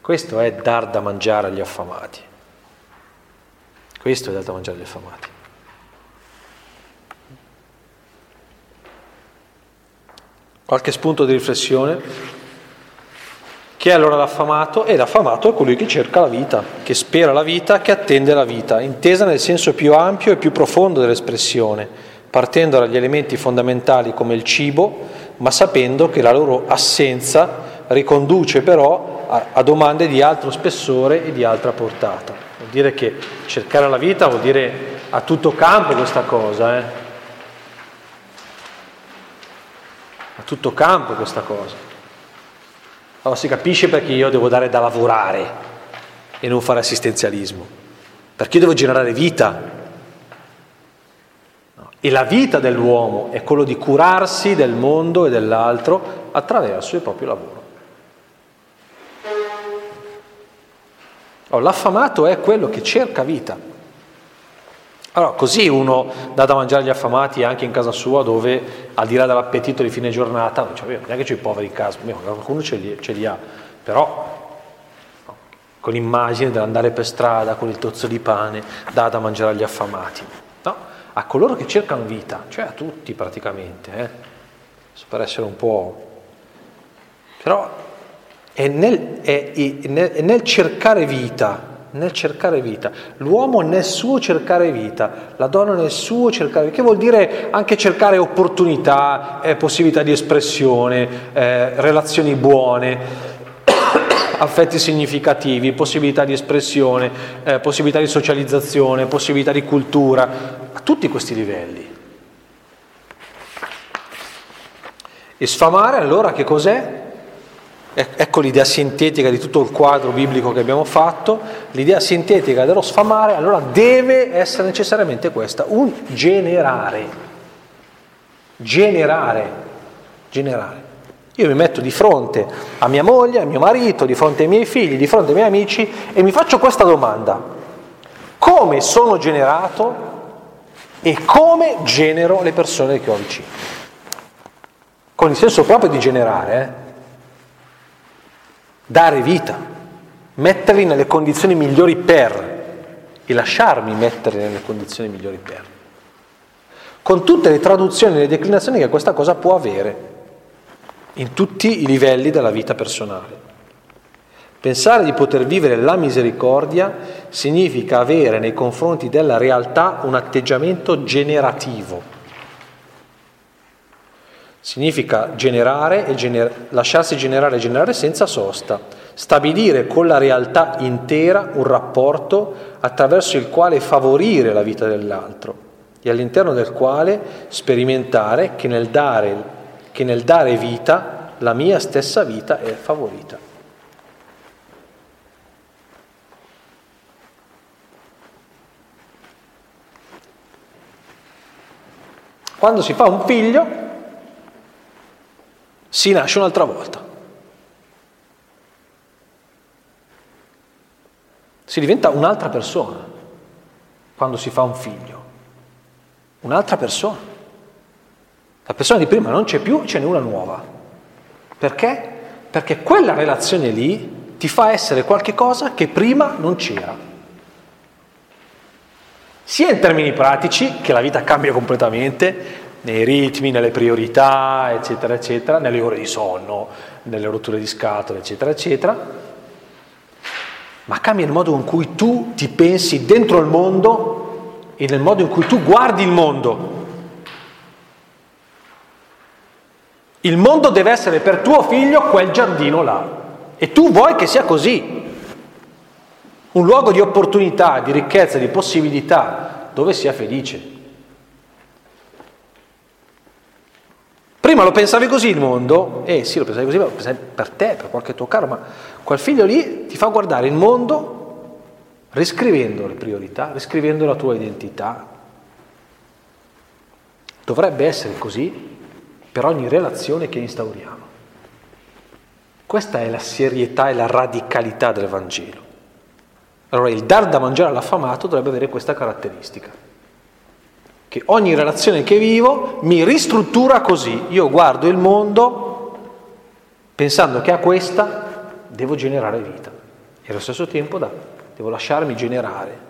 Questo è dar da mangiare agli affamati. Questo è dar da mangiare agli affamati. Qualche spunto di riflessione? Chi è allora l'affamato? E l'affamato è colui che cerca la vita, che spera la vita, che attende la vita, intesa nel senso più ampio e più profondo dell'espressione, partendo dagli elementi fondamentali come il cibo, ma sapendo che la loro assenza riconduce però a, a domande di altro spessore e di altra portata. Vuol dire che cercare la vita vuol dire a tutto campo questa cosa, eh? A tutto campo questa cosa. Allora si capisce perché io devo dare da lavorare e non fare assistenzialismo, perché io devo generare vita. E la vita dell'uomo è quello di curarsi del mondo e dell'altro attraverso il proprio lavoro. Allora, l'affamato è quello che cerca vita. Allora, così uno dà da mangiare agli affamati anche in casa sua, dove al di là dell'appetito di fine giornata, cioè, non è che c'è i poveri in casa, qualcuno ce li, ce li ha, però no, con l'immagine dell'andare per strada con il tozzo di pane, dà da mangiare agli affamati. No? A coloro che cercano vita, cioè a tutti praticamente, eh? per essere un po'... Però è nel, è, è nel cercare vita nel cercare vita, l'uomo nel suo cercare vita, la donna nel suo cercare vita, che vuol dire anche cercare opportunità, eh, possibilità di espressione, eh, relazioni buone, affetti significativi, possibilità di espressione, eh, possibilità di socializzazione, possibilità di cultura, a tutti questi livelli. E sfamare allora che cos'è? Ecco l'idea sintetica di tutto il quadro biblico che abbiamo fatto. L'idea sintetica dello sfamare allora deve essere necessariamente questa, un generare. Generare. Generare. Io mi metto di fronte a mia moglie, a mio marito, di fronte ai miei figli, di fronte ai miei amici e mi faccio questa domanda. Come sono generato e come genero le persone che ho vicino? Con il senso proprio di generare, eh? Dare vita, metterli nelle condizioni migliori per e lasciarmi metterli nelle condizioni migliori per. Con tutte le traduzioni e le declinazioni che questa cosa può avere in tutti i livelli della vita personale. Pensare di poter vivere la misericordia significa avere nei confronti della realtà un atteggiamento generativo Significa generare e gener- lasciarsi generare e generare senza sosta, stabilire con la realtà intera un rapporto attraverso il quale favorire la vita dell'altro e all'interno del quale sperimentare che nel dare, che nel dare vita la mia stessa vita è favorita. Quando si fa un figlio, si nasce un'altra volta. Si diventa un'altra persona quando si fa un figlio. Un'altra persona. La persona di prima non c'è più, ce n'è una nuova. Perché? Perché quella relazione lì ti fa essere qualche cosa che prima non c'era. Sia in termini pratici, che la vita cambia completamente, nei ritmi, nelle priorità, eccetera, eccetera, nelle ore di sonno, nelle rotture di scatole, eccetera, eccetera, ma cambia il modo in cui tu ti pensi dentro il mondo e nel modo in cui tu guardi il mondo. Il mondo deve essere per tuo figlio quel giardino là e tu vuoi che sia così, un luogo di opportunità, di ricchezza, di possibilità, dove sia felice. Prima lo pensavi così il mondo? Eh sì, lo pensavi così, ma lo pensavi per te, per qualche tuo caro, ma quel figlio lì ti fa guardare il mondo riscrivendo le priorità, riscrivendo la tua identità. Dovrebbe essere così per ogni relazione che instauriamo. Questa è la serietà e la radicalità del Vangelo. Allora il dar da mangiare all'affamato dovrebbe avere questa caratteristica. Che ogni relazione che vivo mi ristruttura così. Io guardo il mondo pensando che a questa devo generare vita e allo stesso tempo da, devo lasciarmi generare.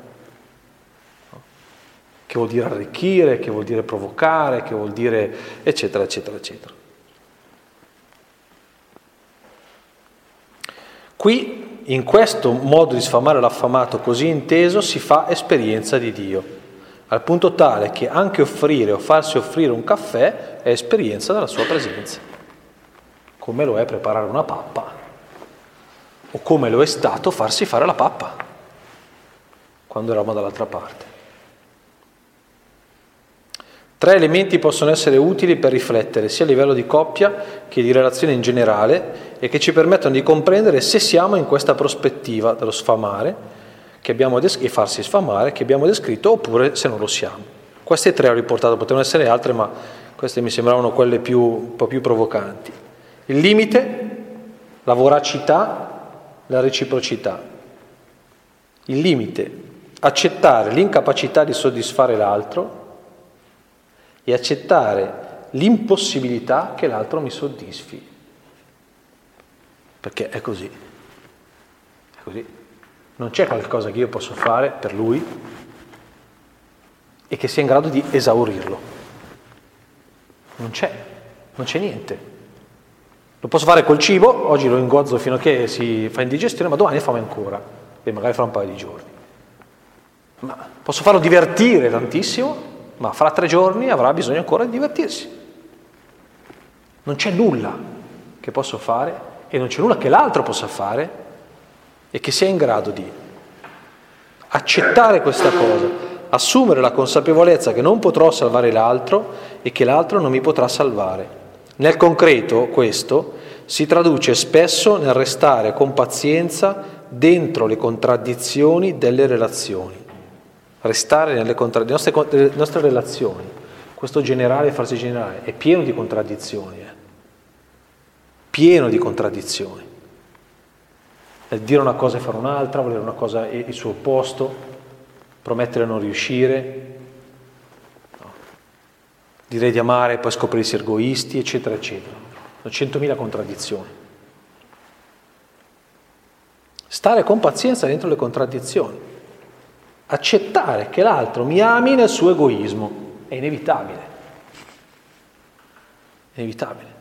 Che vuol dire arricchire, che vuol dire provocare, che vuol dire eccetera, eccetera, eccetera. Qui, in questo modo di sfamare l'affamato così inteso, si fa esperienza di Dio al punto tale che anche offrire o farsi offrire un caffè è esperienza della sua presenza, come lo è preparare una pappa o come lo è stato farsi fare la pappa quando eravamo dall'altra parte. Tre elementi possono essere utili per riflettere sia a livello di coppia che di relazione in generale e che ci permettono di comprendere se siamo in questa prospettiva dello sfamare des- e farsi sfamare che abbiamo descritto oppure se non lo siamo. Queste tre ho riportato, potevano essere altre, ma queste mi sembravano quelle più, un po' più provocanti. Il limite, la voracità, la reciprocità. Il limite, accettare l'incapacità di soddisfare l'altro e accettare l'impossibilità che l'altro mi soddisfi. Perché è così. È così. Non c'è qualcosa che io posso fare per lui e che sia in grado di esaurirlo. Non c'è, non c'è niente. Lo posso fare col cibo, oggi lo ingozzo fino a che si fa indigestione, ma domani fame ancora, e magari fra un paio di giorni. Ma posso farlo divertire tantissimo, ma fra tre giorni avrà bisogno ancora di divertirsi. Non c'è nulla che posso fare e non c'è nulla che l'altro possa fare e che sia in grado di accettare questa cosa, assumere la consapevolezza che non potrò salvare l'altro e che l'altro non mi potrà salvare. Nel concreto questo si traduce spesso nel restare con pazienza dentro le contraddizioni delle relazioni. Restare nelle contra- le nostre, le nostre relazioni, questo generale e farsi generale, è pieno di contraddizioni, eh? pieno di contraddizioni nel dire una cosa e fare un'altra, volere una cosa e il suo opposto, promettere non riuscire, no. dire di amare e poi scoprirsi egoisti, eccetera, eccetera. Sono centomila contraddizioni. Stare con pazienza dentro le contraddizioni, accettare che l'altro mi ami nel suo egoismo, è inevitabile. È inevitabile.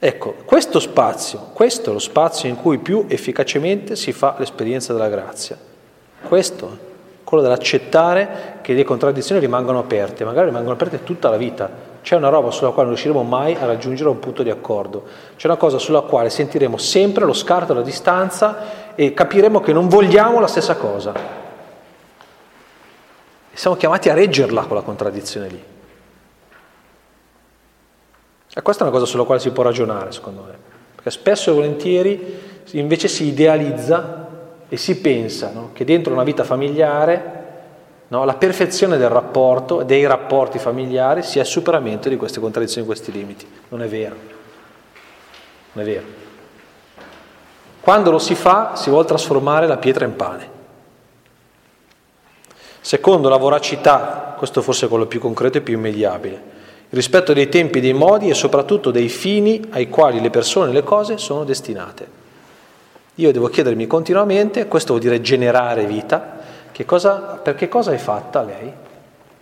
Ecco, questo spazio, questo è lo spazio in cui più efficacemente si fa l'esperienza della grazia. Questo, quello dell'accettare che le contraddizioni rimangano aperte, magari rimangono aperte tutta la vita. C'è una roba sulla quale non riusciremo mai a raggiungere un punto di accordo. C'è una cosa sulla quale sentiremo sempre lo scarto, la distanza e capiremo che non vogliamo la stessa cosa. E siamo chiamati a reggerla quella contraddizione lì. E questa è una cosa sulla quale si può ragionare, secondo me, perché spesso e volentieri invece si idealizza e si pensa no, che dentro una vita familiare no, la perfezione del rapporto, dei rapporti familiari, sia il superamento di queste contraddizioni, di questi limiti. Non è vero. Non è vero. Quando lo si fa si vuole trasformare la pietra in pane. Secondo la voracità, questo forse è quello più concreto e più immediabile, rispetto dei tempi, dei modi e soprattutto dei fini ai quali le persone e le cose sono destinate. Io devo chiedermi continuamente, questo vuol dire generare vita, che cosa, per che cosa è fatta lei?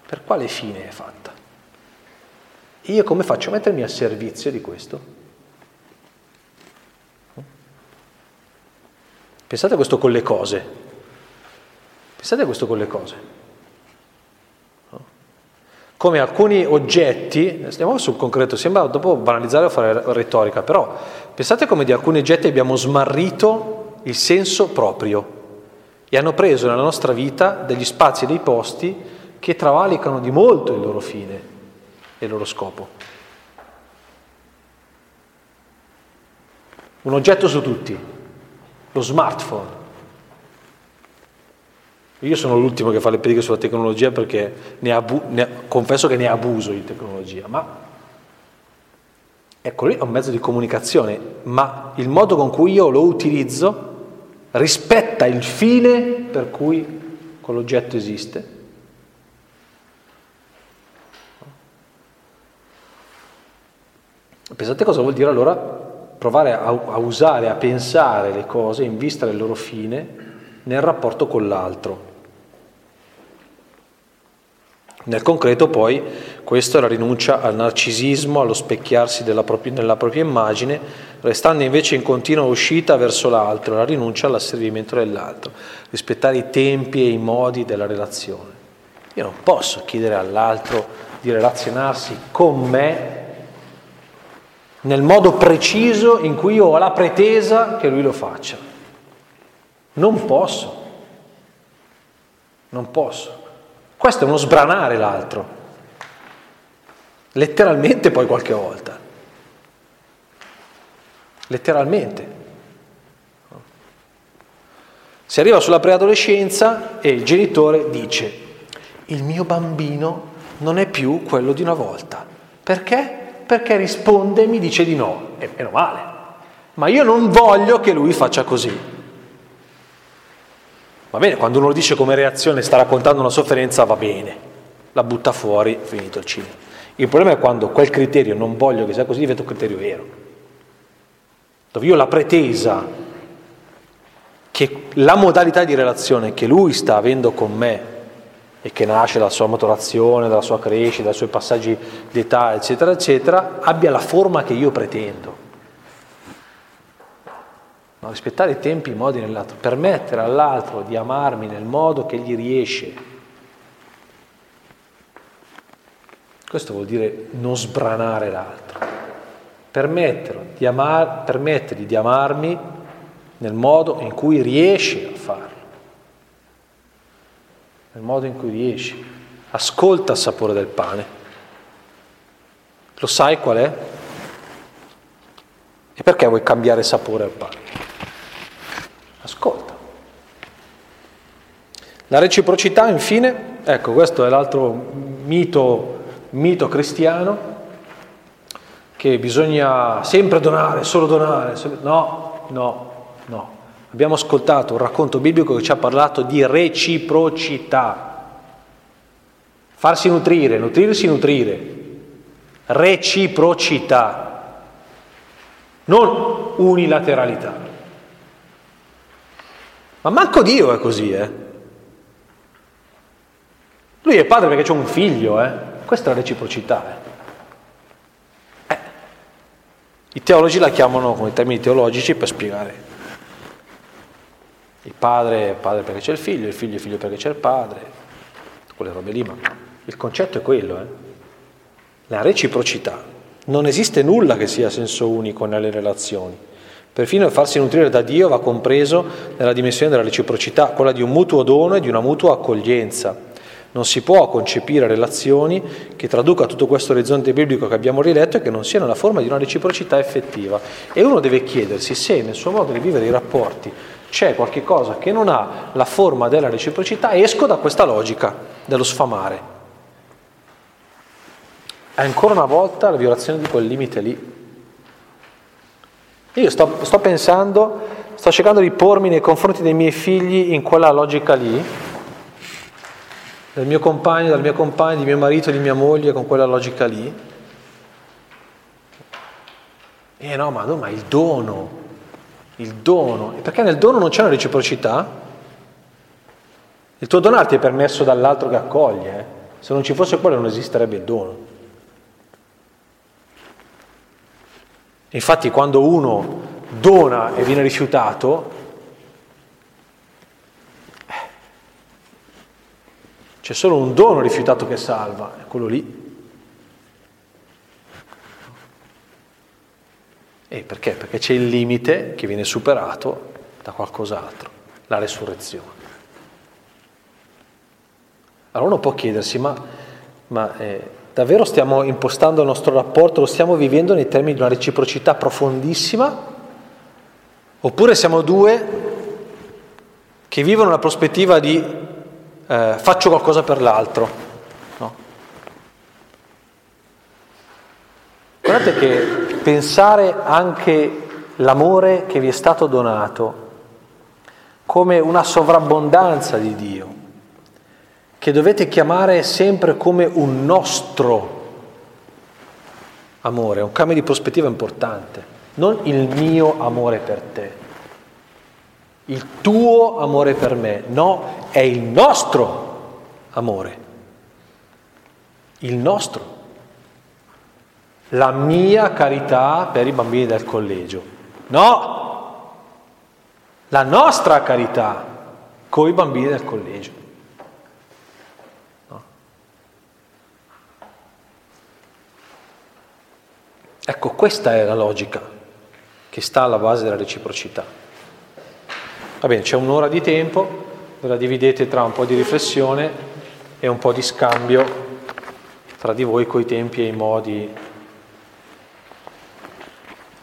Per quale fine è fatta? E io come faccio a mettermi a servizio di questo? Pensate a questo con le cose. Pensate a questo con le cose come alcuni oggetti, stiamo sul concreto, sembra dopo banalizzare o fare retorica, però pensate come di alcuni oggetti abbiamo smarrito il senso proprio e hanno preso nella nostra vita degli spazi e dei posti che travalicano di molto il loro fine e il loro scopo. Un oggetto su tutti, lo smartphone. Io sono l'ultimo che fa le prediche sulla tecnologia perché ne abu- ne, confesso che ne abuso di tecnologia, ma ecco lì è un mezzo di comunicazione, ma il modo con cui io lo utilizzo rispetta il fine per cui quell'oggetto esiste. Pensate cosa vuol dire allora provare a, a usare, a pensare le cose in vista del loro fine nel rapporto con l'altro. Nel concreto poi questo è la rinuncia al narcisismo, allo specchiarsi propria, nella propria immagine, restando invece in continua uscita verso l'altro, la rinuncia all'asservimento dell'altro, rispettare i tempi e i modi della relazione. Io non posso chiedere all'altro di relazionarsi con me nel modo preciso in cui io ho la pretesa che lui lo faccia. Non posso. Non posso. Questo è uno sbranare l'altro, letteralmente poi qualche volta, letteralmente. Si arriva sulla preadolescenza e il genitore dice, il mio bambino non è più quello di una volta. Perché? Perché risponde e mi dice di no. E meno male. Ma io non voglio che lui faccia così. Va bene, quando uno lo dice come reazione, sta raccontando una sofferenza, va bene, la butta fuori, finito il cinema. Il problema è quando quel criterio, non voglio che sia così, diventa un criterio vero. Dove io la pretesa che la modalità di relazione che lui sta avendo con me e che nasce dalla sua maturazione, dalla sua crescita, dai suoi passaggi di età, eccetera, eccetera, abbia la forma che io pretendo. No, rispettare i tempi, i modi nell'altro, permettere all'altro di amarmi nel modo che gli riesce. Questo vuol dire non sbranare l'altro, di, amar, permettergli di amarmi nel modo in cui riesce a farlo, nel modo in cui riesce. Ascolta il sapore del pane. Lo sai qual è? E perché vuoi cambiare sapore al pane? Ascolta. La reciprocità, infine, ecco, questo è l'altro mito, mito cristiano, che bisogna sempre donare, solo donare. No, no, no. Abbiamo ascoltato un racconto biblico che ci ha parlato di reciprocità. Farsi nutrire, nutrirsi, nutrire. Reciprocità, non unilateralità. Ma manco Dio è così, eh. Lui è padre perché c'è un figlio, eh. Questa è la reciprocità, eh. eh. I teologi la chiamano con i termini teologici per spiegare. Il padre è padre perché c'è il figlio, il figlio è figlio perché c'è il padre, quelle robe lì, ma il concetto è quello, eh. La reciprocità. Non esiste nulla che sia senso unico nelle relazioni. Perfino il farsi nutrire da Dio va compreso nella dimensione della reciprocità, quella di un mutuo dono e di una mutua accoglienza. Non si può concepire relazioni che traduca tutto questo orizzonte biblico che abbiamo riletto e che non siano la forma di una reciprocità effettiva. E uno deve chiedersi se nel suo modo di vivere i rapporti c'è qualche cosa che non ha la forma della reciprocità, esco da questa logica dello sfamare. È ancora una volta la violazione di quel limite lì. Io sto, sto pensando, sto cercando di pormi nei confronti dei miei figli in quella logica lì, del mio compagno, del mio compagno, di mio marito, di mia moglie, con quella logica lì. E eh no, ma, no, ma il dono, il dono, perché nel dono non c'è una reciprocità? Il tuo donarti è permesso dall'altro che accoglie, eh? se non ci fosse quello non esisterebbe il dono. Infatti quando uno dona e viene rifiutato, eh, c'è solo un dono rifiutato che salva, è quello lì. E perché? Perché c'è il limite che viene superato da qualcos'altro, la resurrezione. Allora uno può chiedersi, ma, ma eh, Davvero stiamo impostando il nostro rapporto, lo stiamo vivendo nei termini di una reciprocità profondissima? Oppure siamo due che vivono la prospettiva di eh, faccio qualcosa per l'altro? No? Guardate che pensare anche l'amore che vi è stato donato come una sovrabbondanza di Dio, che dovete chiamare sempre come un nostro amore, un cambio di prospettiva importante, non il mio amore per te, il tuo amore per me, no, è il nostro amore, il nostro, la mia carità per i bambini del collegio, no, la nostra carità con i bambini del collegio. Ecco, questa è la logica che sta alla base della reciprocità. Va bene, c'è un'ora di tempo, ve la dividete tra un po' di riflessione e un po' di scambio tra di voi coi tempi e i modi.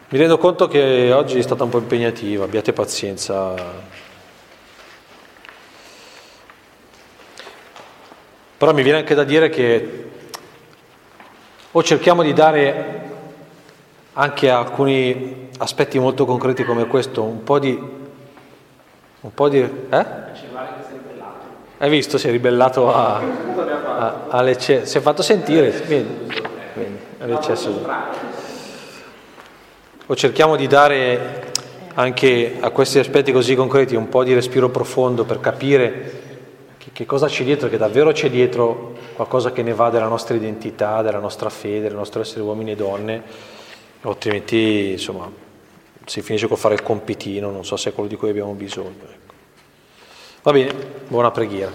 Mi rendo conto che oggi è stata un po' impegnativa, abbiate pazienza. Però mi viene anche da dire che o cerchiamo di dare anche alcuni aspetti molto concreti come questo, un po' di... Un po' di eh? Hai visto? Si è ribellato a, a, all'eccesso. Si è fatto sentire. Vieni, vieni, all'eccesso. O cerchiamo di dare anche a questi aspetti così concreti un po' di respiro profondo per capire che, che cosa c'è dietro, che davvero c'è dietro qualcosa che ne va della nostra identità, della nostra fede, del nostro essere uomini e donne altrimenti insomma si finisce col fare il compitino, non so se è quello di cui abbiamo bisogno. Ecco. Va bene, buona preghiera.